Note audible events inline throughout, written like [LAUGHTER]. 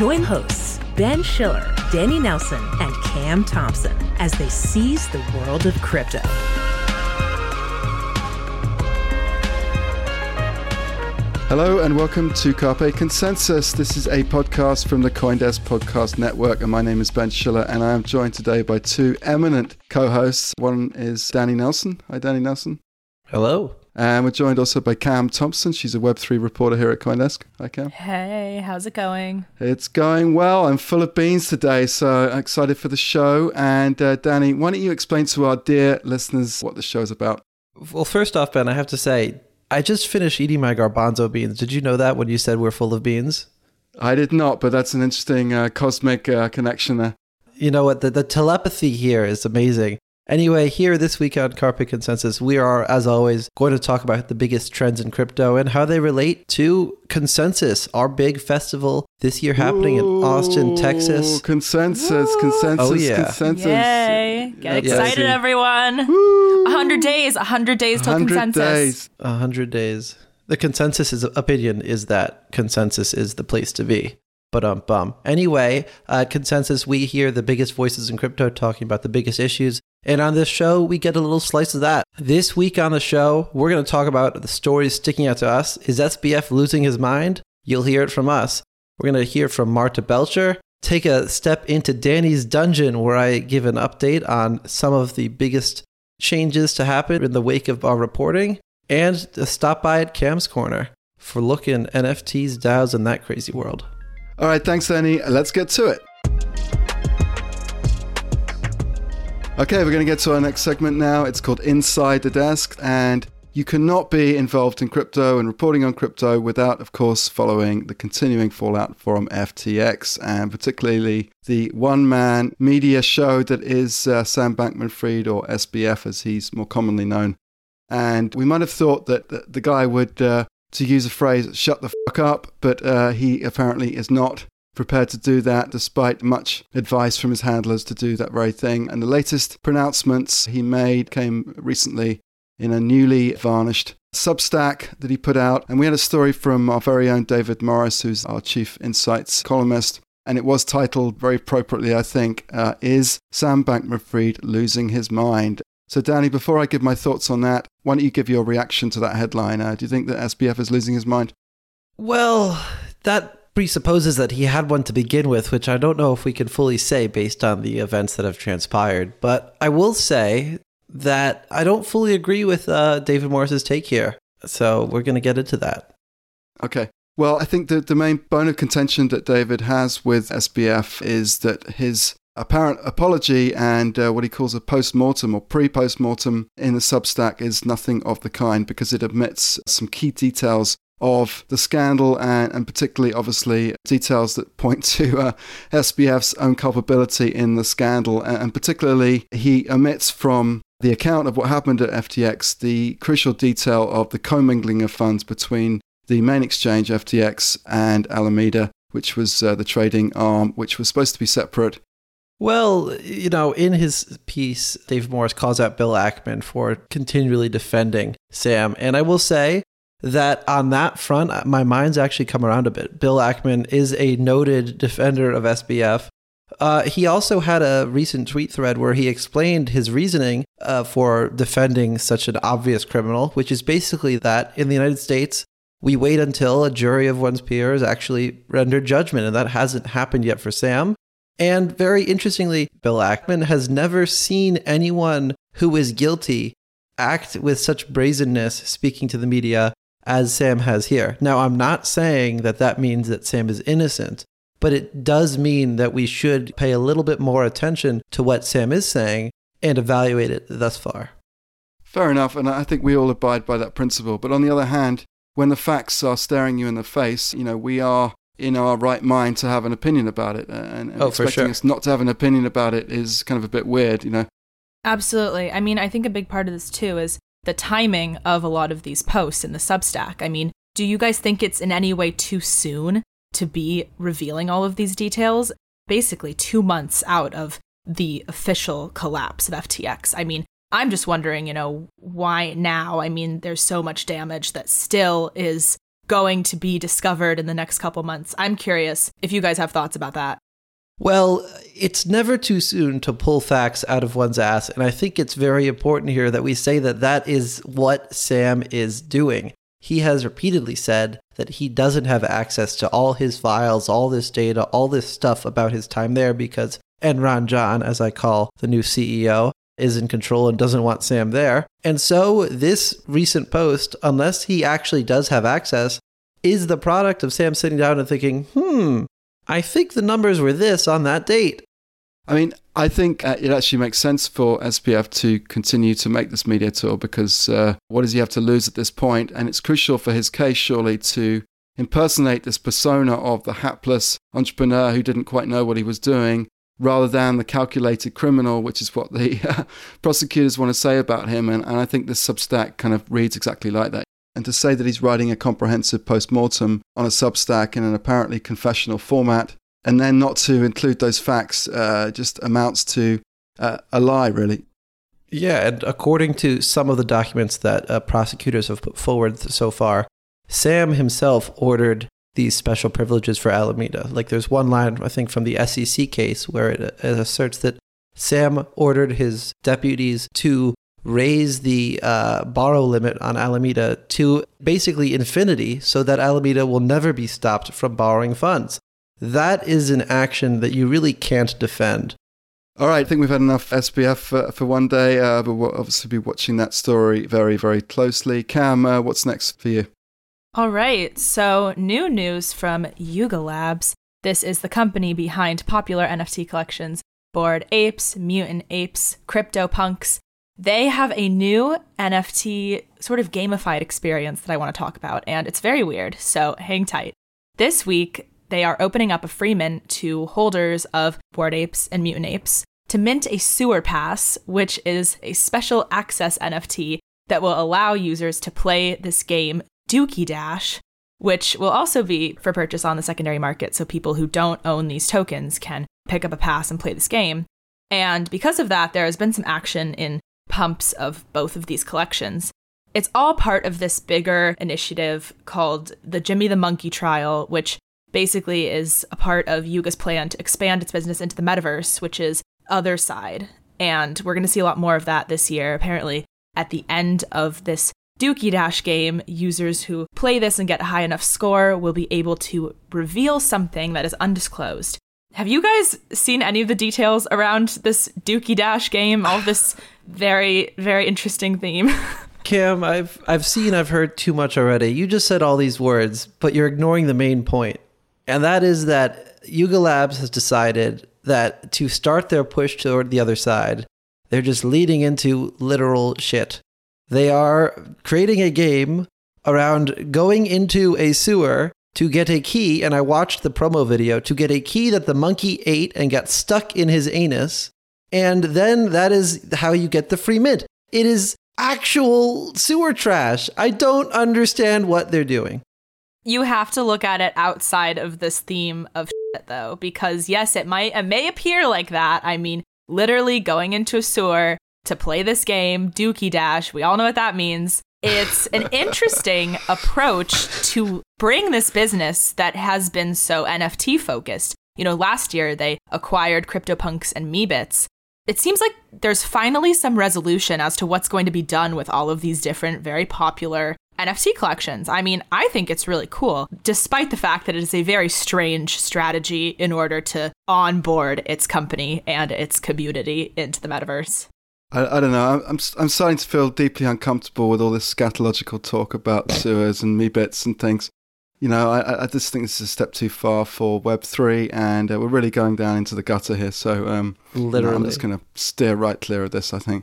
Join hosts Ben Schiller, Danny Nelson, and Cam Thompson as they seize the world of crypto. Hello and welcome to Carpe Consensus. This is a podcast from the Coindesk Podcast Network, and my name is Ben Schiller, and I am joined today by two eminent co-hosts. One is Danny Nelson. Hi, Danny Nelson. Hello. And we're joined also by Cam Thompson. She's a Web3 reporter here at Coindesk. Hi, Cam. Hey, how's it going? It's going well. I'm full of beans today, so I'm excited for the show. And uh, Danny, why don't you explain to our dear listeners what the show is about? Well, first off, Ben, I have to say, I just finished eating my garbanzo beans. Did you know that when you said we're full of beans? I did not, but that's an interesting uh, cosmic uh, connection there. You know what? The, the telepathy here is amazing. Anyway, here this week on Carpe Consensus, we are, as always, going to talk about the biggest trends in crypto and how they relate to Consensus, our big festival this year happening in Austin, Texas. Ooh, Consensus, consensus, Oh, yeah. consensus. Yay! Get Yeah. excited, Yeah. everyone! Woo. A hundred days, a hundred days till 100 consensus. days. A hundred days. The consensus is opinion is that consensus is the place to be. But um bum. Anyway, uh, consensus. We hear the biggest voices in crypto talking about the biggest issues, and on this show we get a little slice of that. This week on the show, we're going to talk about the stories sticking out to us. Is SBF losing his mind? You'll hear it from us. We're going to hear from Marta Belcher. Take a step into Danny's dungeon, where I give an update on some of the biggest changes to happen in the wake of our reporting, and to stop by at Cam's Corner for looking NFTs, DAOs, and that crazy world. All right, thanks, Danny. Let's get to it. Okay, we're going to get to our next segment now. It's called Inside the Desk, and you cannot be involved in crypto and reporting on crypto without, of course, following the continuing fallout from FTX and particularly the one man media show that is uh, Sam Bankman Fried, or SBF as he's more commonly known. And we might have thought that the, guy would, uh, to use a phrase, shut the fuck up, but uh, he apparently is not prepared to do that despite much advice from his handlers to do that very thing. And the latest pronouncements he made came recently in a newly varnished Substack that he put out. And we had a story from our very own David Morris, who's our chief insights columnist. And it was titled very appropriately, I think, uh, Is Sam Bankman Fried Losing His Mind? So, Danny, before I give my thoughts on that, why don't you give your reaction to that headline? Uh, do you think that SBF is losing his mind? Well, that presupposes that he had one to begin with, which I don't know if we can fully say based on the events that have transpired. But I will say that I don't fully agree with uh, David Morris's take here. So we're going to get into that. Okay. Well, I think the, the main bone of contention that David has with SBF is that his apparent apology and uh, what he calls a post mortem or pre post mortem in the Substack is nothing of the kind because it omits some key details of the scandal and, and particularly, obviously, details that point to uh, SBF's own culpability in the scandal. And, particularly, he omits from the account of what happened at FTX the crucial detail of the commingling of funds between the main exchange, FTX, and Alameda. which was uh, the trading arm, which was supposed to be separate. Well, you know, in his piece, Dave Morris calls out Bill Ackman for continually defending Sam. And I will say that on that front, uh, my mind's actually come around a bit. Bill Ackman is a noted defender of SBF. Uh, he also had a recent tweet thread where he explained his reasoning uh, for defending such an obvious criminal, which is basically that in the United States, we wait until a jury of one's peers actually render judgment, and that hasn't happened yet for Sam. And very interestingly, Bill Ackman has never seen anyone who is guilty act with such brazenness speaking to the media as Sam has here. Now, I'm not saying that that means that Sam is innocent, but it does mean that we should pay a little bit more attention to what Sam is saying and evaluate it thus far. Fair enough, and I think we all abide by that principle. But on the other hand, when the facts are staring you in the face, you know, we are in our right mind to have an opinion about it. And, and oh, expecting sure. us not to have an opinion about it is kind of a bit weird, you know. Absolutely. I mean, I think a big part of this too is the timing of a lot of these posts in the Substack. I mean, do you guys think it's in any way too soon to be revealing all of these details? Basically, two months out of the official collapse of FTX. I mean, I'm just wondering, you know, why now? I mean, there's so much damage that still is going to be discovered in the next couple months. I'm curious if you guys have thoughts about that. Well, it's never too soon to pull facts out of one's ass. And I think it's very important here that we say that that is what Sam is doing. He has repeatedly said that he doesn't have access to all his files, all this data, all this stuff about his time there because Enron John, as I call the new CEO, is in control and doesn't want Sam there. And so this recent post, unless he actually does have access, is the product of Sam sitting down and thinking, hmm, I think the numbers were this on that date. I mean, I think uh, it actually makes sense for SBF to continue to make this media tour because uh, what does he have to lose at this point? And it's crucial for his case, surely, to impersonate this persona of the hapless entrepreneur who didn't quite know what he was doing rather than the calculated criminal, which is what the [LAUGHS] uh, prosecutors want to say about him. And, and I think this Substack kind of reads exactly like that. And to say that he's writing a comprehensive post mortem on a Substack in an apparently confessional format, and then not to include those facts uh, just amounts to uh, a lie, really. Yeah, and according to some of the documents that uh, prosecutors have put forward so far, Sam himself ordered these special privileges for Alameda. Like there's one line, I think, from the SEC case where it, it asserts that Sam ordered his deputies to raise the uh, borrow limit on Alameda to basically infinity so that Alameda will never be stopped from borrowing funds. That is an action that you really can't defend. All right, I think we've had enough SBF for, for one day, uh, but we'll obviously be watching that story very, very closely. Cam, uh, what's next for you? All right, so new news from Yuga Labs. This is the company behind popular NFT collections Bored Apes, Mutant Apes, CryptoPunks. They have a new NFT sort of gamified experience that I want to talk about, and it's very weird, so hang tight. This week, they are opening up a free mint to holders of Bored Apes and Mutant Apes to mint a sewer pass, which is a special access NFT that will allow users to play this game Dookie Dash, which will also be for purchase on the secondary market. So people who don't own these tokens can pick up a pass and play this game. And because of that, there has been some action in pumps of both of these collections. It's all part of this bigger initiative called the Jimmy the Monkey trial, which basically is a part of Yuga's plan to expand its business into the metaverse, which is Otherside. And we're going to see a lot more of that this year. Apparently, at the end of this Dookie Dash game, users who play this and get a high enough score will be able to reveal something that is undisclosed. Have you guys seen any of the details around this Dookie Dash game? All this [SIGHS] very, very interesting theme. [LAUGHS] Cam, I've I've seen, I've heard too much already. You just said all these words, but you're ignoring the main point. And that is that Yuga Labs has decided that to start their push toward the Otherside, they're just leading into literal shit. They are creating a game around going into a sewer to get a key, and I watched the promo video to get a key that the monkey ate and got stuck in his anus. And then that is how you get the free mint. It is actual sewer trash. I don't understand what they're doing. You have to look at it outside of this theme of shit, though, because yes, it might it may appear like that. I mean, literally going into a sewer to play this game, Dookie Dash. We all know what that means. It's an interesting approach to bring this business that has been so NFT focused. You know, last year they acquired CryptoPunks and Meebits. It seems like there's finally some resolution as to what's going to be done with all of these different, very popular NFT collections. I mean, I think it's really cool, despite the fact that it is a very strange strategy in order to onboard its company and its community into the metaverse. I, I don't know. I'm, I'm starting to feel deeply uncomfortable with all this scatological talk about sewers and Meebits and things. You know, I, I just think this is a step too far for Web three, and uh, we're really going down into the gutter here. So, um, Literally, you know, I'm just going to steer right clear of this. I think.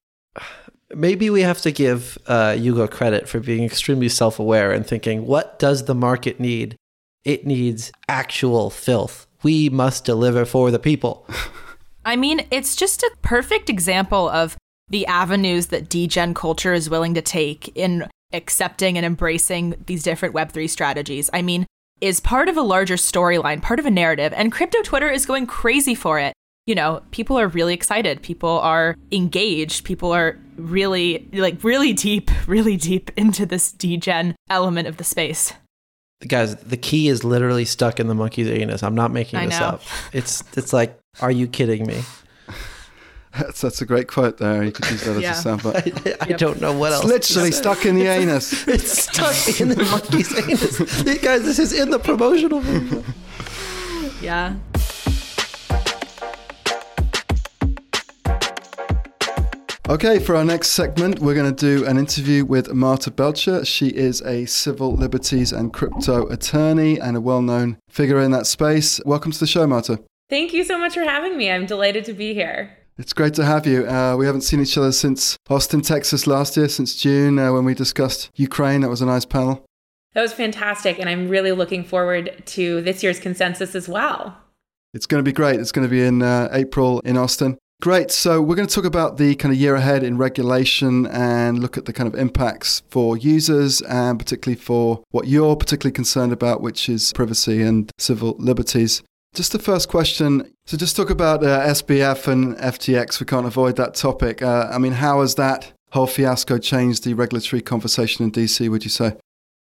maybe we have to give uh, Yuga credit for being extremely self aware and thinking, what does the market need? It needs actual filth. We must deliver for the people. [LAUGHS] I mean, it's just a perfect example of the avenues that degen culture is willing to take in accepting and embracing these different Web3 strategies. I mean, is part of a larger storyline, part of a narrative, and crypto Twitter is going crazy for it you know, people are really excited. People are engaged. People are really, like, really deep, [LAUGHS] really deep into this degen element of the space. Guys, the key is literally stuck in the monkey's anus. I'm not making I this know. up. It's it's like, are you kidding me? [LAUGHS] That's, that's a great quote there. You could use that Yeah. as a soundbite. [LAUGHS] I, I don't know what else. It's literally stuck in the anus. [LAUGHS] It's stuck in the monkey's anus. Guys, this is in the promotional video. Yeah. Okay, for our next segment, we're going to do an interview with Marta Belcher. She is a civil liberties and crypto attorney and a well known figure in that space. Welcome to the show, Marta. Thank you so much for having me. I'm delighted to be here. It's great to have you. Uh, we haven't seen each other since Austin, Texas last year, since June uh, when we discussed Ukraine. That was a nice panel. That was fantastic, and I'm really looking forward to this year's consensus as well. It's going to be great. It's going to be in uh, April in Austin. Great. So, we're going to talk about the kind of year ahead in regulation and look at the kind of impacts for users and particularly for what you're particularly concerned about, which is privacy and civil liberties. Just the first question. So, just talk about uh, SBF and FTX. We can't avoid that topic. Uh, I mean, how has that whole fiasco changed the regulatory conversation in DC, would you say?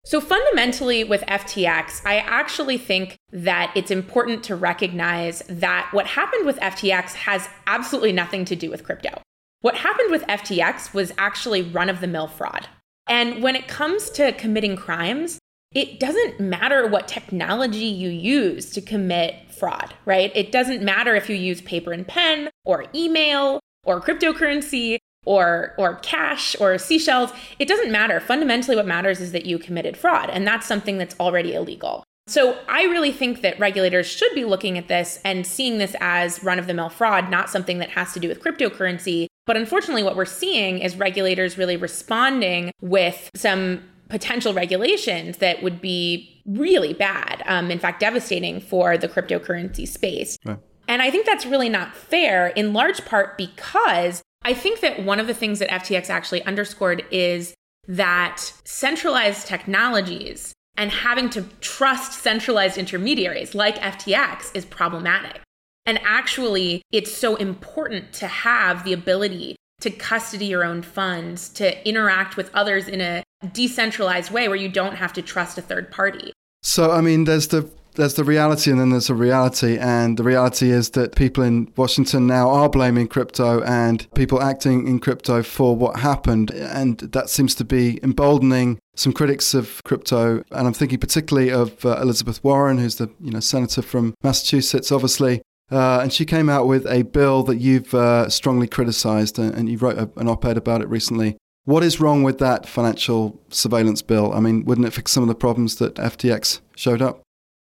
So, fundamentally, with FTX, I actually think that it's important to recognize that what happened with FTX has absolutely nothing to do with crypto. What happened with FTX was actually run of the mill fraud. And when it comes to committing crimes, it doesn't matter what technology you use to commit fraud, right? It doesn't matter if you use paper and pen or email or cryptocurrency or or cash or seashells. It doesn't matter. Fundamentally what matters is that you committed fraud and that's something that's already illegal. So i really think that regulators should be looking at this and seeing this as run of the mill fraud not something that has to do with cryptocurrency. But unfortunately what we're seeing is regulators really responding with some potential regulations that would be really bad um, in fact devastating for the cryptocurrency space Right. and I think that's really not fair, in large part because I think that one of the things that FTX actually underscored is that centralized technologies and having to trust centralized intermediaries like FTX is problematic. And actually, it's so important to have the ability to custody your own funds, to interact with others in a decentralized way where you don't have to trust a third party. So, I mean, there's the there's the reality, and then there's a reality, and the reality is that people in Washington now are blaming crypto and people acting in crypto for what happened, and that seems to be emboldening some critics of crypto. And I'm thinking particularly of uh, Elizabeth Warren, who's the you know senator from Massachusetts, obviously. Uh, and she came out with a bill that you've uh, strongly criticized, and, and you wrote a, an op ed about it recently. What is wrong with that financial surveillance bill? I mean, wouldn't it fix some of the problems that FTX showed up?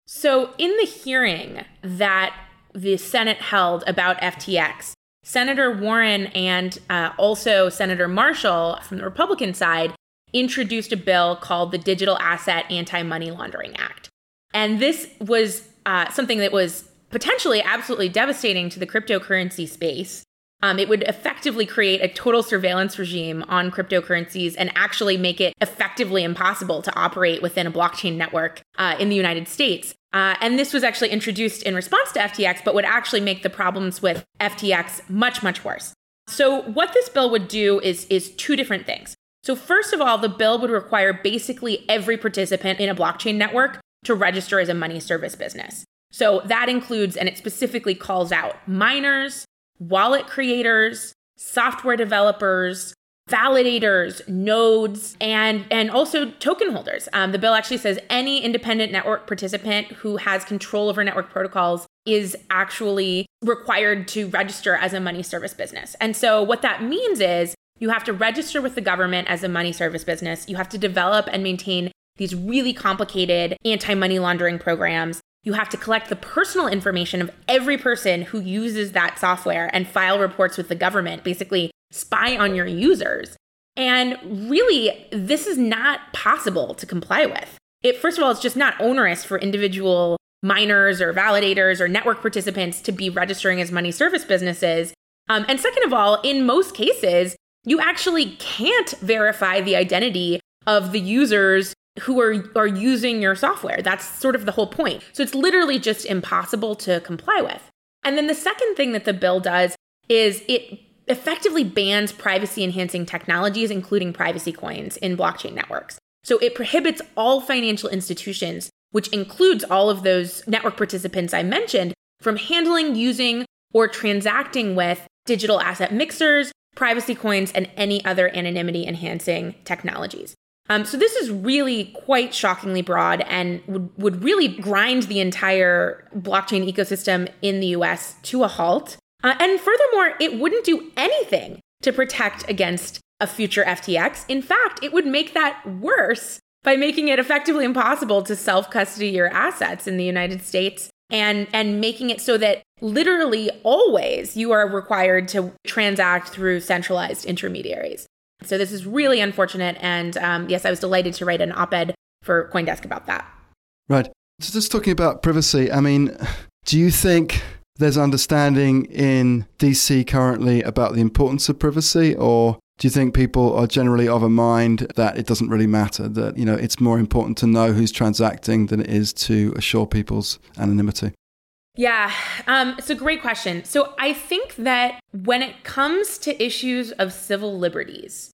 So, in the hearing that the Senate held about FTX, Senator Warren and uh, also Senator Marshall from the Republican side introduced a bill called the Digital Asset Anti Money Laundering Act. And this was uh, something that was potentially absolutely devastating to the cryptocurrency space. Um, it would effectively create a total surveillance regime on cryptocurrencies and actually make it effectively impossible to operate within a blockchain network uh, in the United States. Uh, and this was actually introduced in response to FTX, but would actually make the problems with FTX much, much worse. So, what this bill would do is, is two different things. So, first of all, the bill would require basically every participant in a blockchain network to register as a money service business. So, that includes, and it specifically calls out miners, wallet creators, software developers, validators, nodes, and and also token holders. Um, the bill actually says any independent network participant who has control over network protocols is actually required to register as a money service business. And so what that means is you have to register with the government as a money service business. You have to develop and maintain these really complicated anti-money laundering programs. You have to collect the personal information of every person who uses that software and file reports with the government, basically spy on your users. And really, this is not possible to comply with. It, first of all, it's just not onerous for individual miners or validators or network participants to be registering as money service businesses. Um, and second of all, in most cases, you actually can't verify the identity of the users who are are using your software. That's sort of the whole point. So it's literally just impossible to comply with. And then the second thing that the bill does is it effectively bans privacy enhancing technologies including privacy coins in blockchain networks. So it prohibits all financial institutions, which includes all of those network participants I mentioned, from handling, using, or transacting with digital asset mixers, privacy coins, and any other anonymity enhancing technologies. Um, so this is really quite shockingly broad and would, would really grind the entire blockchain ecosystem in the US to a halt. Uh, and furthermore, it wouldn't do anything to protect against a future FTX. In fact, it would make that worse by making it effectively impossible to self custody your assets in the United States and and making it so that literally always you are required to transact through centralized intermediaries. So this is really unfortunate. And um, yes, I was delighted to write an op ed for Coindesk about that. Right. So just talking about privacy, I mean, do you think there's understanding in DC currently about the importance of privacy, or do you think people are generally of a mind that it doesn't really matter, that you know it's more important to know who's transacting than it is to assure people's anonymity? Yeah, um, it's a great question. So I think that when it comes to issues of civil liberties,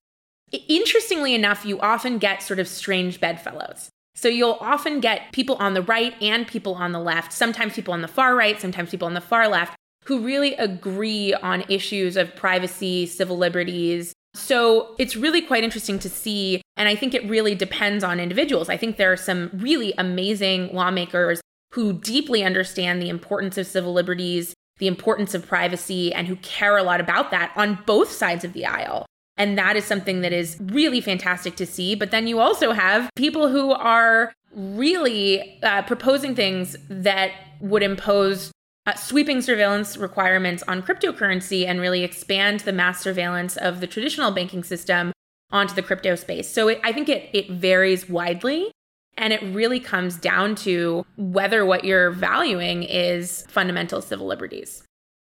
interestingly enough, you often get sort of strange bedfellows. So you'll often get people on the right and people on the left, sometimes people on the far right, sometimes people on the far left, who really agree on issues of privacy, civil liberties. So it's really quite interesting to see. And I think it really depends on individuals. I think there are some really amazing lawmakers who deeply understand the importance of civil liberties, the importance of privacy, and who care a lot about that on both sides of the aisle. And that is something that is really fantastic to see. But then you also have people who are really uh, proposing things that would impose uh, sweeping surveillance requirements on cryptocurrency and really expand the mass surveillance of the traditional banking system onto the crypto space. So it, I think it, it varies widely. And it really comes down to whether what you're valuing is fundamental civil liberties.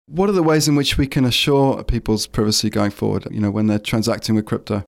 What are the ways in which we can assure people's privacy going forward, you know, when they're transacting with crypto?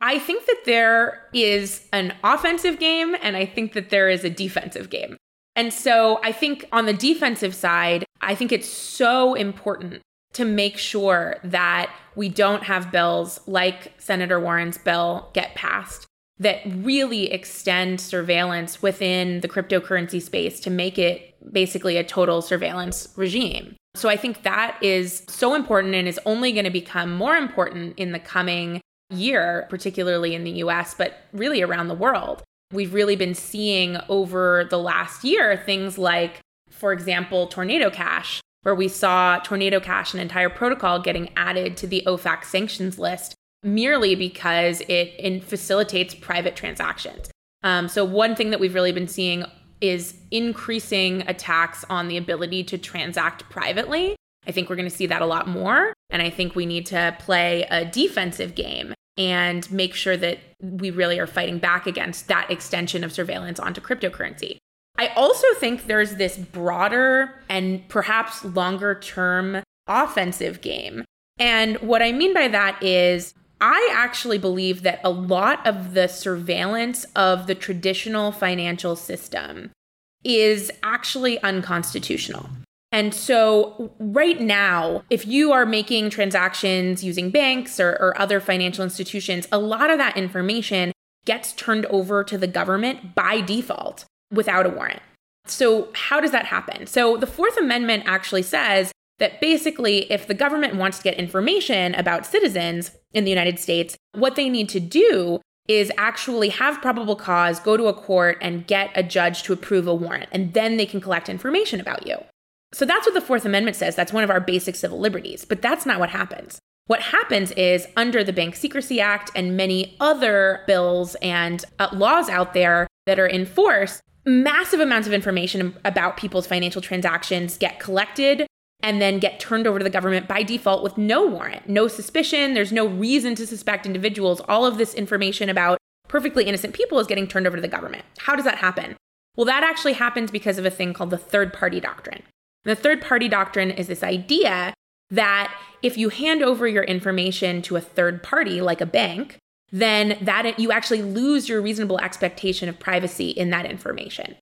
I think that there is an offensive game and I think that there is a defensive game. And so I think on the defensive side, I think it's so important to make sure that we don't have bills like Senator Warren's bill get passed that really extend surveillance within the cryptocurrency space to make it basically a total surveillance regime. So I think that is so important and is only going to become more important in the coming year, particularly in the US, but really around the world. We've really been seeing over the last year things like, for example, Tornado Cash, where we saw Tornado Cash, an entire protocol, getting added to the OFAC sanctions list merely because it facilitates private transactions. Um, so, one thing that we've really been seeing is increasing attacks on the ability to transact privately. I think we're going to see that a lot more. And I think we need to play a defensive game and make sure that we really are fighting back against that extension of surveillance onto cryptocurrency. I also think there's this broader and perhaps longer term offensive game. And what I mean by that is I actually believe that a lot of the surveillance of the traditional financial system is actually unconstitutional. And so, right now, if you are making transactions using banks or, or, other financial institutions, a lot of that information gets turned over to the government by default without a warrant. So, how does that happen? So, the Fourth Amendment actually says that basically, if the government wants to get information about citizens in the United States, what they need to do is actually have probable cause, go to a court, and get a judge to approve a warrant. And then they can collect information about you. So that's what the Fourth Amendment says. That's one of our basic civil liberties. But that's not what happens. What happens is, under the Bank Secrecy Act and many other bills and uh, laws out there that are in force, massive amounts of information about people's financial transactions get collected and then get turned over to the government by default with no warrant, no suspicion. There's no reason to suspect individuals. All of this information about perfectly innocent people is getting turned over to the government. How does that happen? Well, that actually happens because of a thing called the third party doctrine. The third party doctrine is this idea that if you hand over your information to a third party like a bank, then that you actually lose your reasonable expectation of privacy in that information.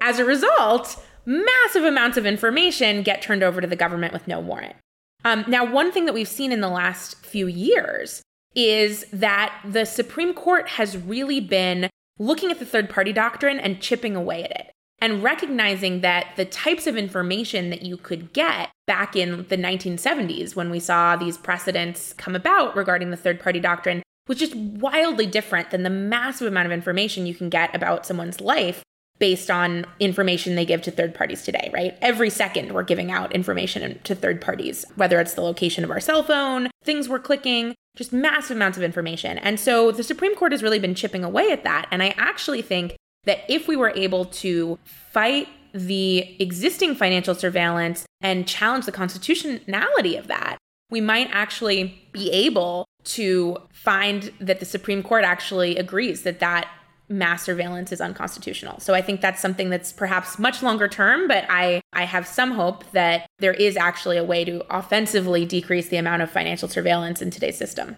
As a result, massive amounts of information get turned over to the government with no warrant. Um, now, one thing that we've seen in the last few years is that the Supreme Court has really been looking at the third party doctrine and chipping away at it and recognizing that the types of information that you could get back in the 1970s when we saw these precedents come about regarding the third party doctrine was just wildly different than the massive amount of information you can get about someone's life based on information they give to third parties today, right? Every second we're giving out information to third parties, whether it's the location of our cell phone, things we're clicking, just massive amounts of information. And so the Supreme Court has really been chipping away at that. And I actually think that if we were able to fight the existing financial surveillance and challenge the constitutionality of that, we might actually be able to find that the Supreme Court actually agrees that that mass surveillance is unconstitutional. So I think that's something that's perhaps much longer term, but I, I have some hope that there is actually a way to offensively decrease the amount of financial surveillance in today's system.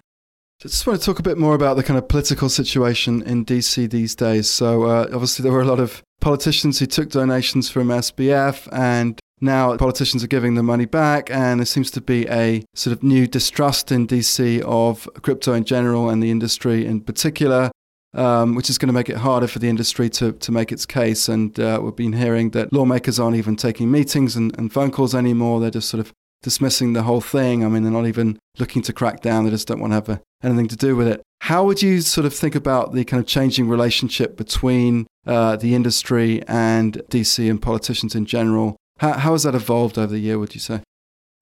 I just want to talk a bit more about the kind of political situation in DC these days. So, uh, obviously, there were a lot of politicians who took donations from SBF, and now politicians are giving the money back. And there seems to be a sort of new distrust in DC of crypto in general and the industry in particular um, which is going to make it harder for the industry to, to make its case. And uh, we've been hearing that lawmakers aren't even taking meetings and, and phone calls anymore. They're just sort of dismissing the whole thing. I mean, they're not even looking to crack down. They just don't want to have a, anything to do with it. How would you sort of think about the kind of changing relationship between uh, the industry and DC and politicians in general? How, how has that evolved over the year, would you say?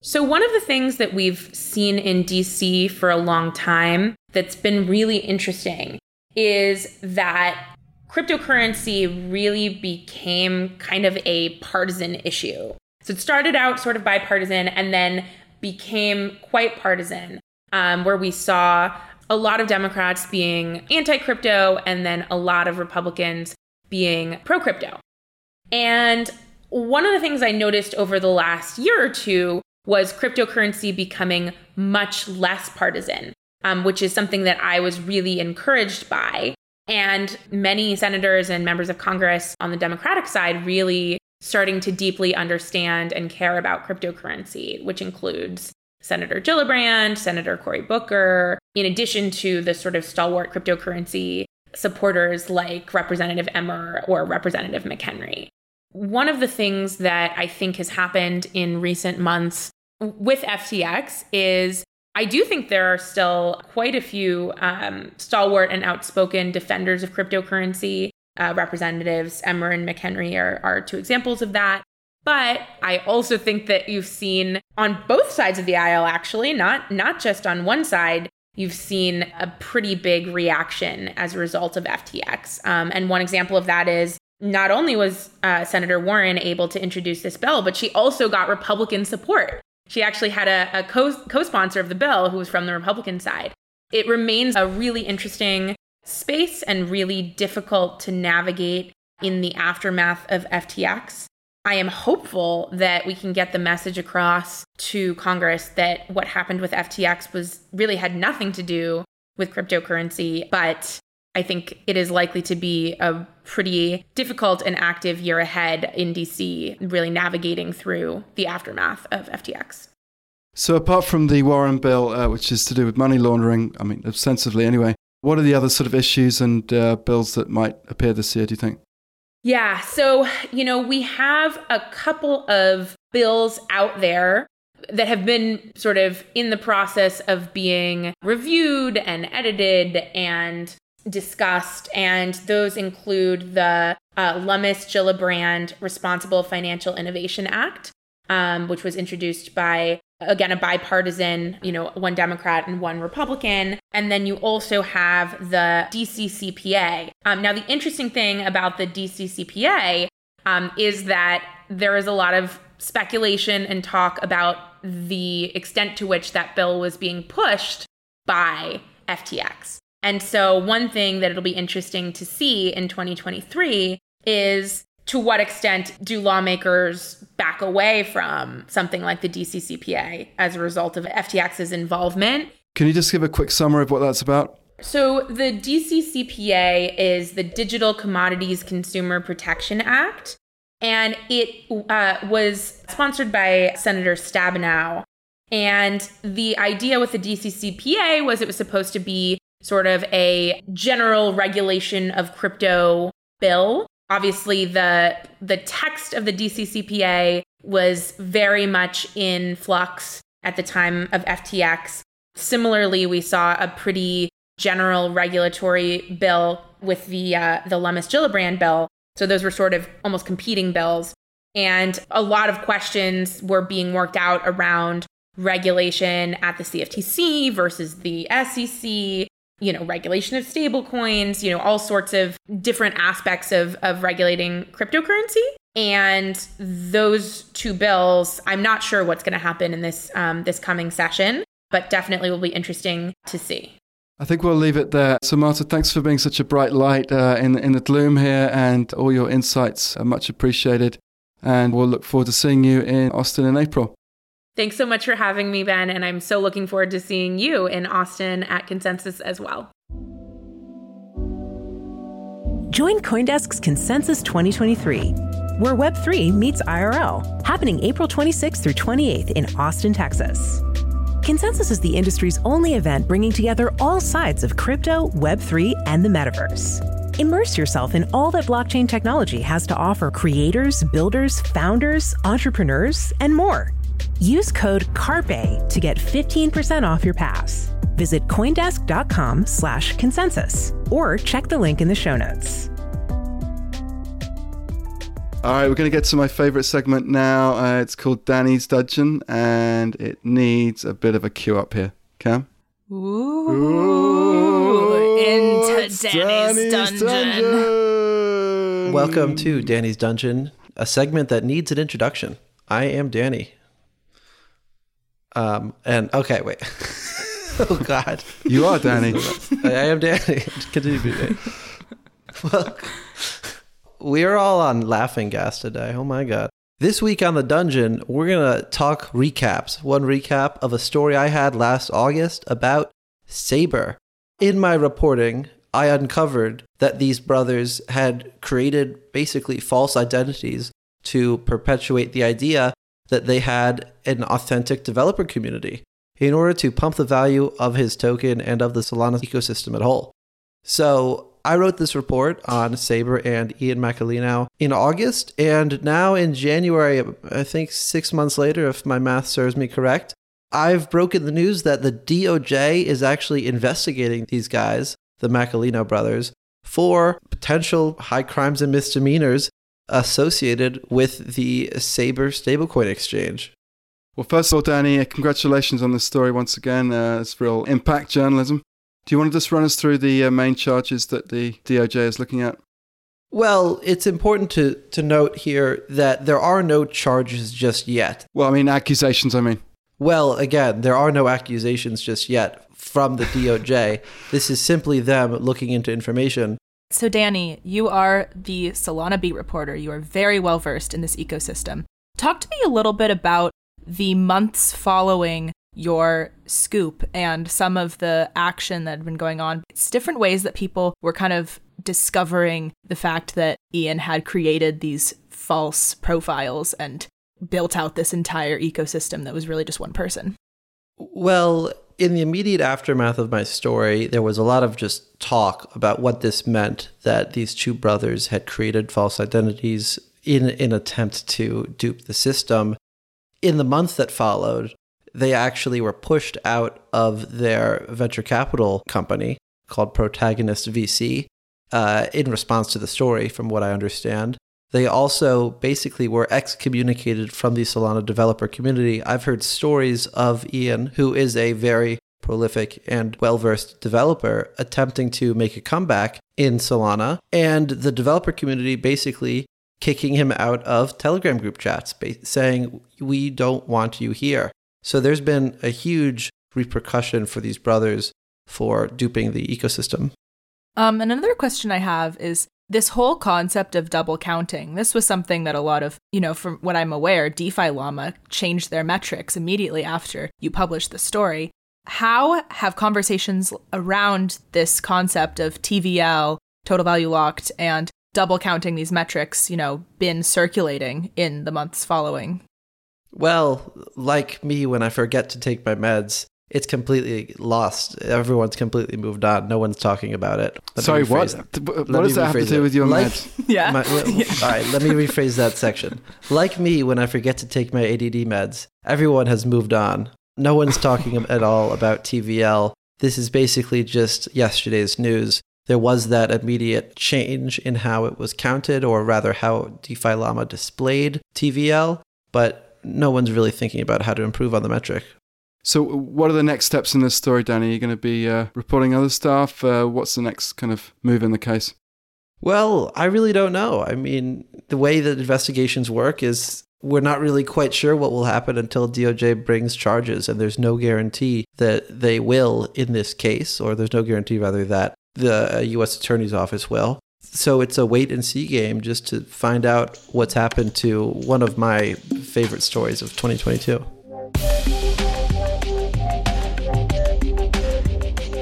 So, one of the things that we've seen in DC for a long time that's been really interesting is that cryptocurrency really became kind of a partisan issue. So it started out sort of bipartisan and then became quite partisan, um, where we saw a lot of Democrats being anti crypto and then a lot of Republicans being pro crypto. And one of the things I noticed over the last year or two was cryptocurrency becoming much less partisan um, which is something that I was really encouraged by. And many senators and members of Congress on the Democratic side really starting to deeply understand and care about cryptocurrency, which includes Senator Gillibrand, Senator Cory Booker, in addition to the sort of stalwart cryptocurrency supporters like Representative Emmer or Representative McHenry. One of the things that I think has happened in recent months with FTX is I do think there are still quite a few um, stalwart and outspoken defenders of cryptocurrency. Uh, representatives Emmer and McHenry are, are two examples of that. But I also think that you've seen on both sides of the aisle, actually, not not just on one side, you've seen a pretty big reaction as a result of FTX. Um, and one example of that is not only was uh, Senator Warren able to introduce this bill, but she also got Republican support she actually had a, a co sponsor of the bill who was from the Republican side. It remains a really interesting space and really difficult to navigate in the aftermath of FTX. I am hopeful that we can get the message across to Congress that what happened with FTX was really had nothing to do with cryptocurrency, but I think it is likely to be a pretty difficult and active year ahead in DC, really navigating through the aftermath of FTX. So, apart from the Warren bill, uh, which is to do with money laundering, I mean, ostensibly anyway, what are the other sort of issues and uh, bills that might appear this year, do you think? Yeah, so, you know, we have a couple of bills out there that have been sort of in the process of being reviewed and edited and discussed, and those include the uh, Lummis Gillibrand Responsible Financial Innovation Act, um, which was introduced by again a bipartisan you know one democrat and one republican. And then you also have the dccpa um, now the interesting thing about the dccpa um, is that there is a lot of speculation and talk about the extent to which that bill was being pushed by ftx and so, one thing that it'll be interesting to see in 2023 is to what extent do lawmakers back away from something like the DCCPA as a result of FTX's involvement? Can you just give a quick summary of what that's about? So, the DCCPA is the Digital Commodities Consumer Protection Act, and it uh, was sponsored by Senator Stabenow. And the idea with the DCCPA was it was supposed to be sort of a general regulation of crypto bill. Obviously, the the text of the DCCPA was very much in flux at the time of FTX. Similarly, we saw a pretty general regulatory bill with the uh, the Lummis Gillibrand bill. So those were sort of almost competing bills, and a lot of questions were being worked out around regulation at the CFTC versus the SEC you know, regulation of stable coins, you know, all sorts of different aspects of, of regulating cryptocurrency. And those two bills, I'm not sure what's going to happen in this um, this coming session, but definitely will be interesting to see. I think we'll leave it there. So, Marta, thanks for being such a bright light uh, in in the gloom here, and all your insights are much appreciated. And we'll look forward to seeing you in Austin in April. Thanks so much for having me, Ben, and I'm so looking forward to seeing you in Austin at Consensus as well. Join Coindesk's Consensus 2023, where Web3 meets IRL, happening April 26th through 28th in Austin, Texas. Consensus is the industry's only event bringing together all sides of crypto, Web3, and the metaverse. Immerse yourself in all that blockchain technology has to offer creators, builders, founders, entrepreneurs, and more. Use code CARPE to get 15% off your pass. Visit Coindesk.com slash consensus or check the link in the show notes. All right, we're going to get to my favorite segment now. Uh, it's called Danny's Dungeon, and it needs a bit of a cue up here. Cam? Ooh, Ooh into Danny's, Danny's dungeon. dungeon. Welcome to Danny's Dungeon, a segment that needs an introduction. I am Danny. Um, and okay, wait. [LAUGHS] oh God, you are Danny. I am Danny. Continue to be Danny. Well, we are all on laughing gas today. Oh my God. This week on the dungeon, we're gonna talk recaps. One recap of a story I had last August about Saber. In my reporting, I uncovered that these brothers had created basically false identities to perpetuate the idea that they had an authentic developer community in order to pump the value of his token and of the Solana ecosystem at whole. So I wrote this report on Saber and Ian Macalinao in August, and now in January, I think six months later, if my math serves me correct, I've broken the news that the DOJ is actually investigating these guys, the Macalinao brothers, for potential high crimes and misdemeanors associated with the Saber stablecoin exchange. Well, first of all, Danny, congratulations on this story once again. Uh, it's real impact journalism. Do you want to just run us through the uh, main charges that the DOJ is looking at? Well, it's important to, to note here that there are no charges just yet. Well, I mean, accusations, I mean. Well, again, there are no accusations just yet from the DOJ. this is simply them looking into information So, Danny, you are the Solana beat reporter. You are very well versed in this ecosystem. Talk to me a little bit about the months following your scoop and some of the action that had been going on. It's different ways that people were kind of discovering the fact that Ian had created these false profiles and built out this entire ecosystem that was really just one person. Well, in the immediate aftermath of my story, there was a lot of just talk about what this meant that these two brothers had created false identities in an attempt to dupe the system. In the month that followed, they actually were pushed out of their venture capital company called Protagonist VC uh, in response to the story, from what I understand. They also basically were excommunicated from the Solana developer community. I've heard stories of Ian, who is a very prolific and well versed developer, attempting to make a comeback in Solana, and the developer community basically kicking him out of Telegram group chats, saying, We don't want you here. So there's been a huge repercussion for these brothers for duping the ecosystem. Um, another question I have is this whole concept of double counting. This was something that a lot of, you know, from what I'm aware, DeFi Llama changed their metrics immediately after you published the story. How have conversations around this concept of TVL, total value locked, and double counting these metrics, you know, been circulating in the months following? Well, like me, when I forget to take my meds, it's completely lost. Everyone's completely moved on. No one's talking about it. Let Sorry, what? What does that have to do it. with your like, meds? [LAUGHS] Yeah. My, all right, let me rephrase that section. Like me, when I forget to take my ADD meds, everyone has moved on. No one's talking [LAUGHS] at all about TVL. This is basically just yesterday's news. There was that immediate change in how it was counted, or rather, how DeFi Llama displayed TVL, but no one's really thinking about how to improve on the metric. So, what are the next steps in this story, Danny? Are you going to be uh, reporting other stuff? Uh, what's the next kind of move in the case? Well, I really don't know. I mean, the way that investigations work is we're not really quite sure what will happen until DOJ brings charges, and there's no guarantee that they will in this case, or there's no guarantee, rather, that the U.S. Attorney's Office will. So it's a wait and see game just to find out what's happened to one of my favorite stories of 2022.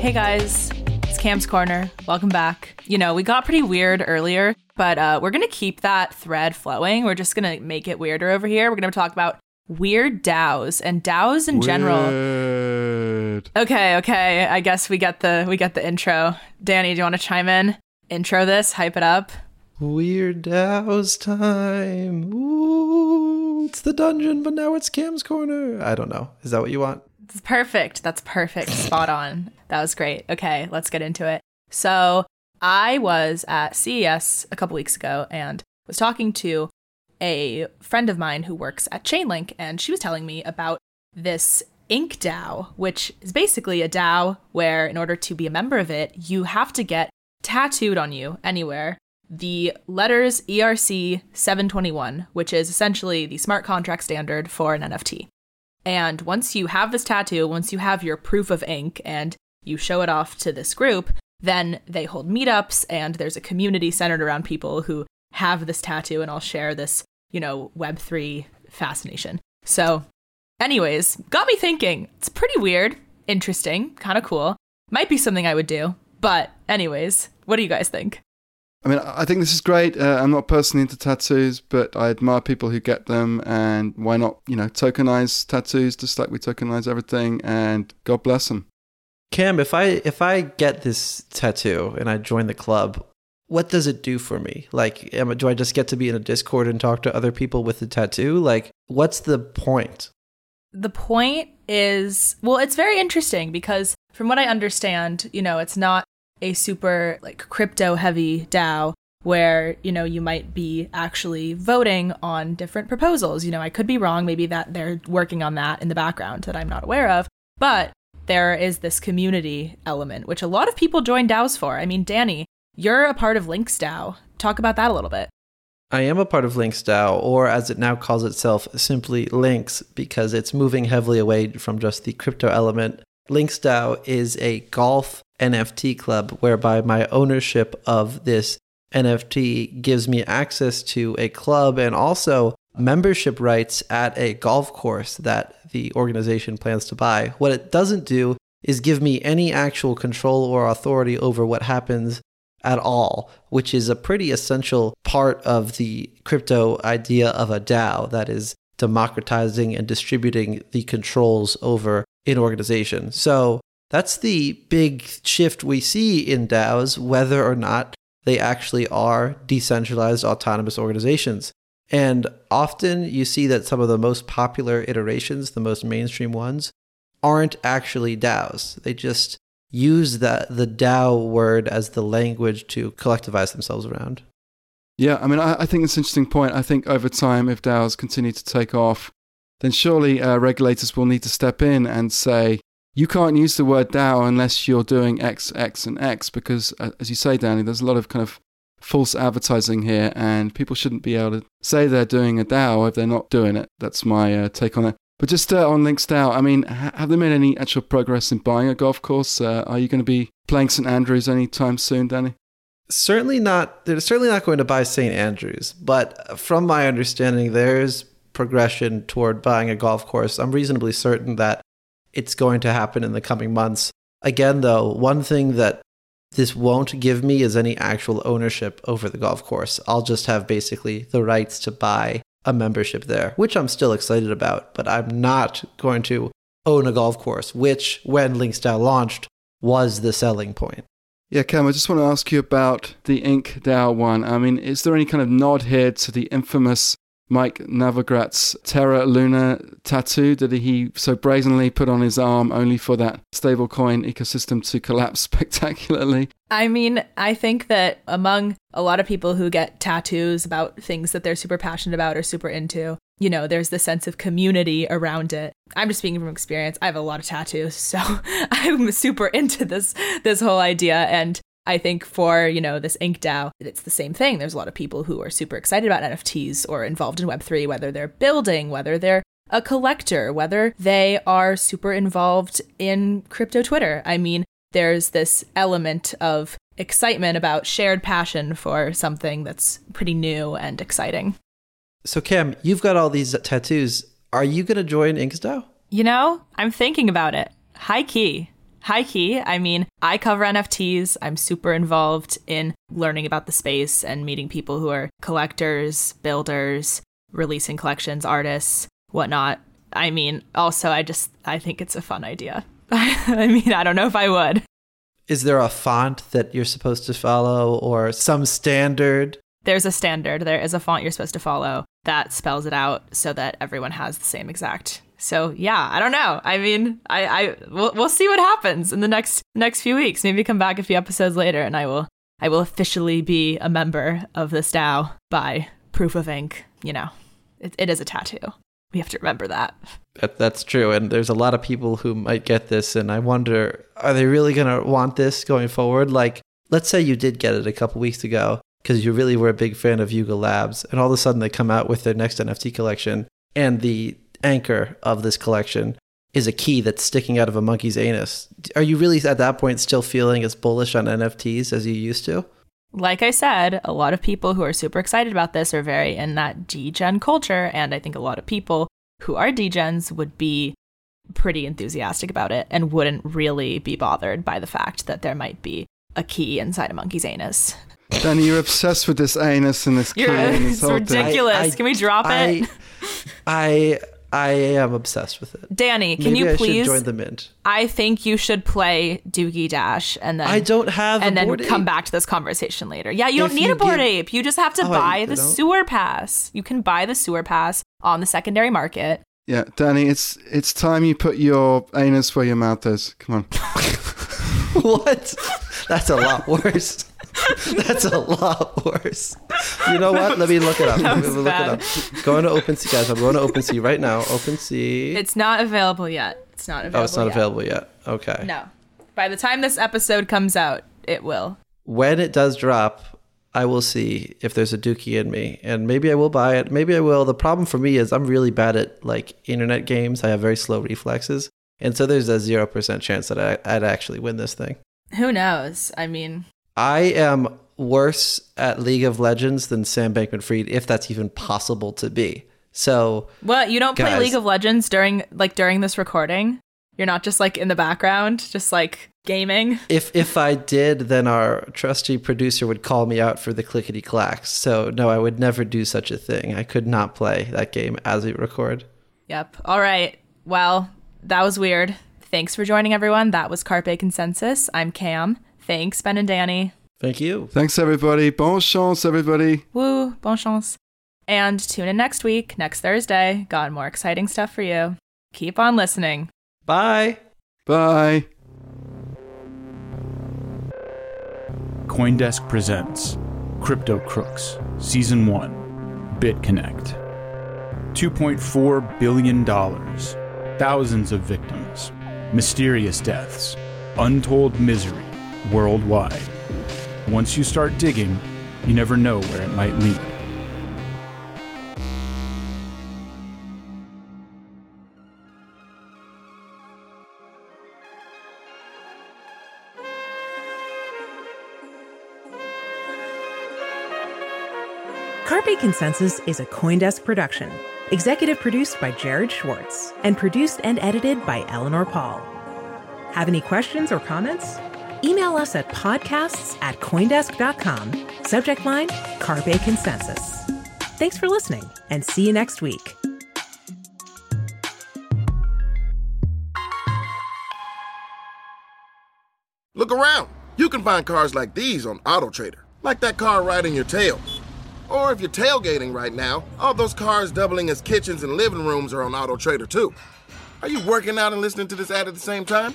Hey guys, it's Cam's Corner. Welcome back. You know, we got pretty weird earlier, but uh, we're going to keep that thread flowing. We're just going to make it weirder over here. We're going to talk about weird DAOs and DAOs in weird. general. Okay, okay. I guess we get the we get the intro. Danny, do you want to chime in? Intro this, hype it up. Weird DAOs time. Ooh, it's the dungeon, but now it's Cam's Corner. I don't know. Is that what you want? Perfect. That's perfect. Spot on. That was great. Okay, let's get into it. So, I was at CES a couple weeks ago and was talking to a friend of mine who works at Chainlink, and she was telling me about this Ink DAO, which is basically a DAO where, in order to be a member of it, you have to get tattooed on you anywhere the letters ERC 721, which is essentially the smart contract standard for an NFT. And once you have this tattoo, once you have your proof of ink and you show it off to this group, then they hold meetups and there's a community centered around people who have this tattoo and all share this, you know, Web3 fascination. So, anyways, got me thinking. It's pretty weird, interesting, kind of cool. Might be something I would do. But, anyways, what do you guys think? I mean, I think this is great. Uh, I'm not personally into tattoos, but I admire people who get them. And why not, you know, tokenize tattoos just like we tokenize everything? And God bless them. Cam, if I if I get this tattoo and I join the club, what does it do for me? Like, am, do I just get to be in a Discord and talk to other people with the tattoo? Like, what's the point? The point is, well, it's very interesting because from what I understand, you know, it's not a super like crypto heavy DAO where you know you might be actually voting on different proposals. You know i could be wrong. Maybe that they're working on that in the background that i'm not aware of. But there is this community element which a lot of people join daos for. I mean danny you're a part of links dao. Talk about that a little bit. I am a part of Links DAO, or as it now calls itself, simply Links, because it's moving heavily away from just the crypto element LinksDAO is a golf NFT club whereby my ownership of this NFT gives me access to a club and also membership rights at a golf course that the organization plans to buy. What it doesn't do is give me any actual control or authority over what happens at all, which is a pretty essential part of the crypto idea of a DAO that is democratizing and distributing the controls over an organization. So that's the big shift we see in DAOs, whether or not they actually are decentralized autonomous organizations. And often you see that some of the most popular iterations, the most mainstream ones, aren't actually DAOs. They just use the, the DAO word as the language to collectivize themselves around. Yeah, I mean, I, I think it's an interesting point. I think over time, if DAOs continue to take off, then surely uh, regulators will need to step in and say, you can't use the word DAO unless you're doing X, X, and X, because uh, as you say, Danny, there's a lot of kind of false advertising here, and people shouldn't be able to say they're doing a DAO if they're not doing it. That's my uh, take on it. But just uh, on Links DAO, I mean, ha- have they made any actual progress in buying a golf course? Uh, are you going to be playing St Andrews anytime soon, Danny? Certainly not. They're certainly not going to buy St Andrews, but from my understanding, there's progression toward buying a golf course. I'm reasonably certain that it's going to happen in the coming months. Again, though, one thing that this won't give me is any actual ownership over the golf course. I'll just have basically the rights to buy a membership there, which I'm still excited about, but I'm not going to own a golf course, which, when LinksDAO launched, was the selling point. Yeah, Cam, I just want to ask you about the Ink DAO one. I mean, is there any kind of nod here to the infamous Mike Novogratz Terra Luna tattoo did he so brazenly put on his arm only for that stablecoin ecosystem to collapse [LAUGHS] spectacularly? I mean, I think that among a lot of people who get tattoos about things that they're super passionate about or super into, you know, there's the sense of community around it. I'm just speaking from experience. I have a lot of tattoos, [LAUGHS] so I'm super into this this whole idea and I think for, you know, this Ink DAO, it's the same thing. There's a lot of people who are super excited about NFTs or involved in Web3, whether they're building, whether they're a collector, whether they are super involved in crypto Twitter. I mean, there's this element of excitement about shared passion for something that's pretty new and exciting. So, Cam, you've got all these tattoos. Are you going to join DAO? You know, I'm thinking about it. High key high key. I mean, I cover NFTs. I'm super involved in learning about the space and meeting people who are collectors, builders, releasing collections, artists, whatnot. I mean, also, I just I think it's a fun idea. [LAUGHS] I mean, I don't know if I would. Is there a font that you're supposed to follow or some standard? There's a standard. There is a font you're supposed to follow that spells it out so that everyone has the same exact so yeah, I don't know. I mean, I, I we'll, we'll see what happens in the next next few weeks. Maybe come back a few episodes later, and I will I will officially be a member of this DAO by proof of ink. You know, it, it is a tattoo. We have to remember that. that. That's true, and there's a lot of people who might get this, and I wonder, are they really gonna want this going forward? Like, let's say you did get it a couple weeks ago because you really were a big fan of Yuga Labs, and all of a sudden they come out with their next NFT collection, and the anchor of this collection is a key that's sticking out of a monkey's anus. Are you really at that point still feeling as bullish on NFTs as you used to? Like I said, a lot of people who are super excited about this are very in that degen culture, and I think a lot of people who are degens would be pretty enthusiastic about it and wouldn't really be bothered by the fact that there might be a key inside a monkey's anus. Danny, you're obsessed with this anus and this key. You're, and this [LAUGHS] it's ridiculous. I, I, Can we drop I, it? I I am obsessed with it. Danny, can Maybe you I please join the mint? I think you should play Dookey Dash and then I don't have and then ape. come back to this conversation later. Yeah, you don't If need you a board give- ape. You just have to Oh, buy I the don't? sewer pass. You can buy the sewer pass on the secondary market. Yeah, Danny, it's it's time you put your anus where your mouth is. Come on. [LAUGHS] what? That's a lot worse. [LAUGHS] That's a lot worse. You know what? Let me look it up. Let me look bad. it up. Going to OpenSea, guys. I'm going to OpenSea right now. OpenSea. It's not available yet. It's not available. oh, it's not yet. available yet. Okay. No. By the time this episode comes out, it will. When it does drop, I will see if there's a Dookie in me, and maybe I will buy it. Maybe I will. The problem for me is I'm really bad at like internet games. I have very slow reflexes, And so there's a 0% chance that I, I'd actually win this thing. Who knows? I mean, I am worse at League of Legends than Sam Bankman Fried, if that's even possible to be. So, well, you don't play League of Legends during like during this recording. You're not just like in the background, just like gaming. if if I did, then our trusty producer would call me out for the clickety clacks. So, no, I would never do such a thing. I could not play that game as we record. Yep. All right. Well, that was weird. Thanks for joining, everyone. That was Carpe Consensus. I'm Cam. Thanks, Ben and Danny. Thank you. Thanks, everybody. Bon chance, everybody. Woo, bon chance. And tune in next week, next Thursday. Got more exciting stuff for you. Keep on listening. Bye. Bye. Coindesk presents Crypto Crooks, Season 1 BitConnect. $2.4 billion, thousands of victims, mysterious deaths, untold misery worldwide. Once you start digging, you never know where it might lead. Carpe Consensus is a Coindesk production. Executive produced by Jared Schwartz and produced and edited by Eleanor Paul. Have any questions or comments? Email us at podcasts at Coindesk.com. Subject line Carpe Consensus. Thanks for listening and see you next week. Look around. You can find cars like these on AutoTrader, like that car riding your tail. Or if you're tailgating right now, all those cars doubling as kitchens and living rooms are on AutoTrader too. Are you working out and listening to this ad at the same time?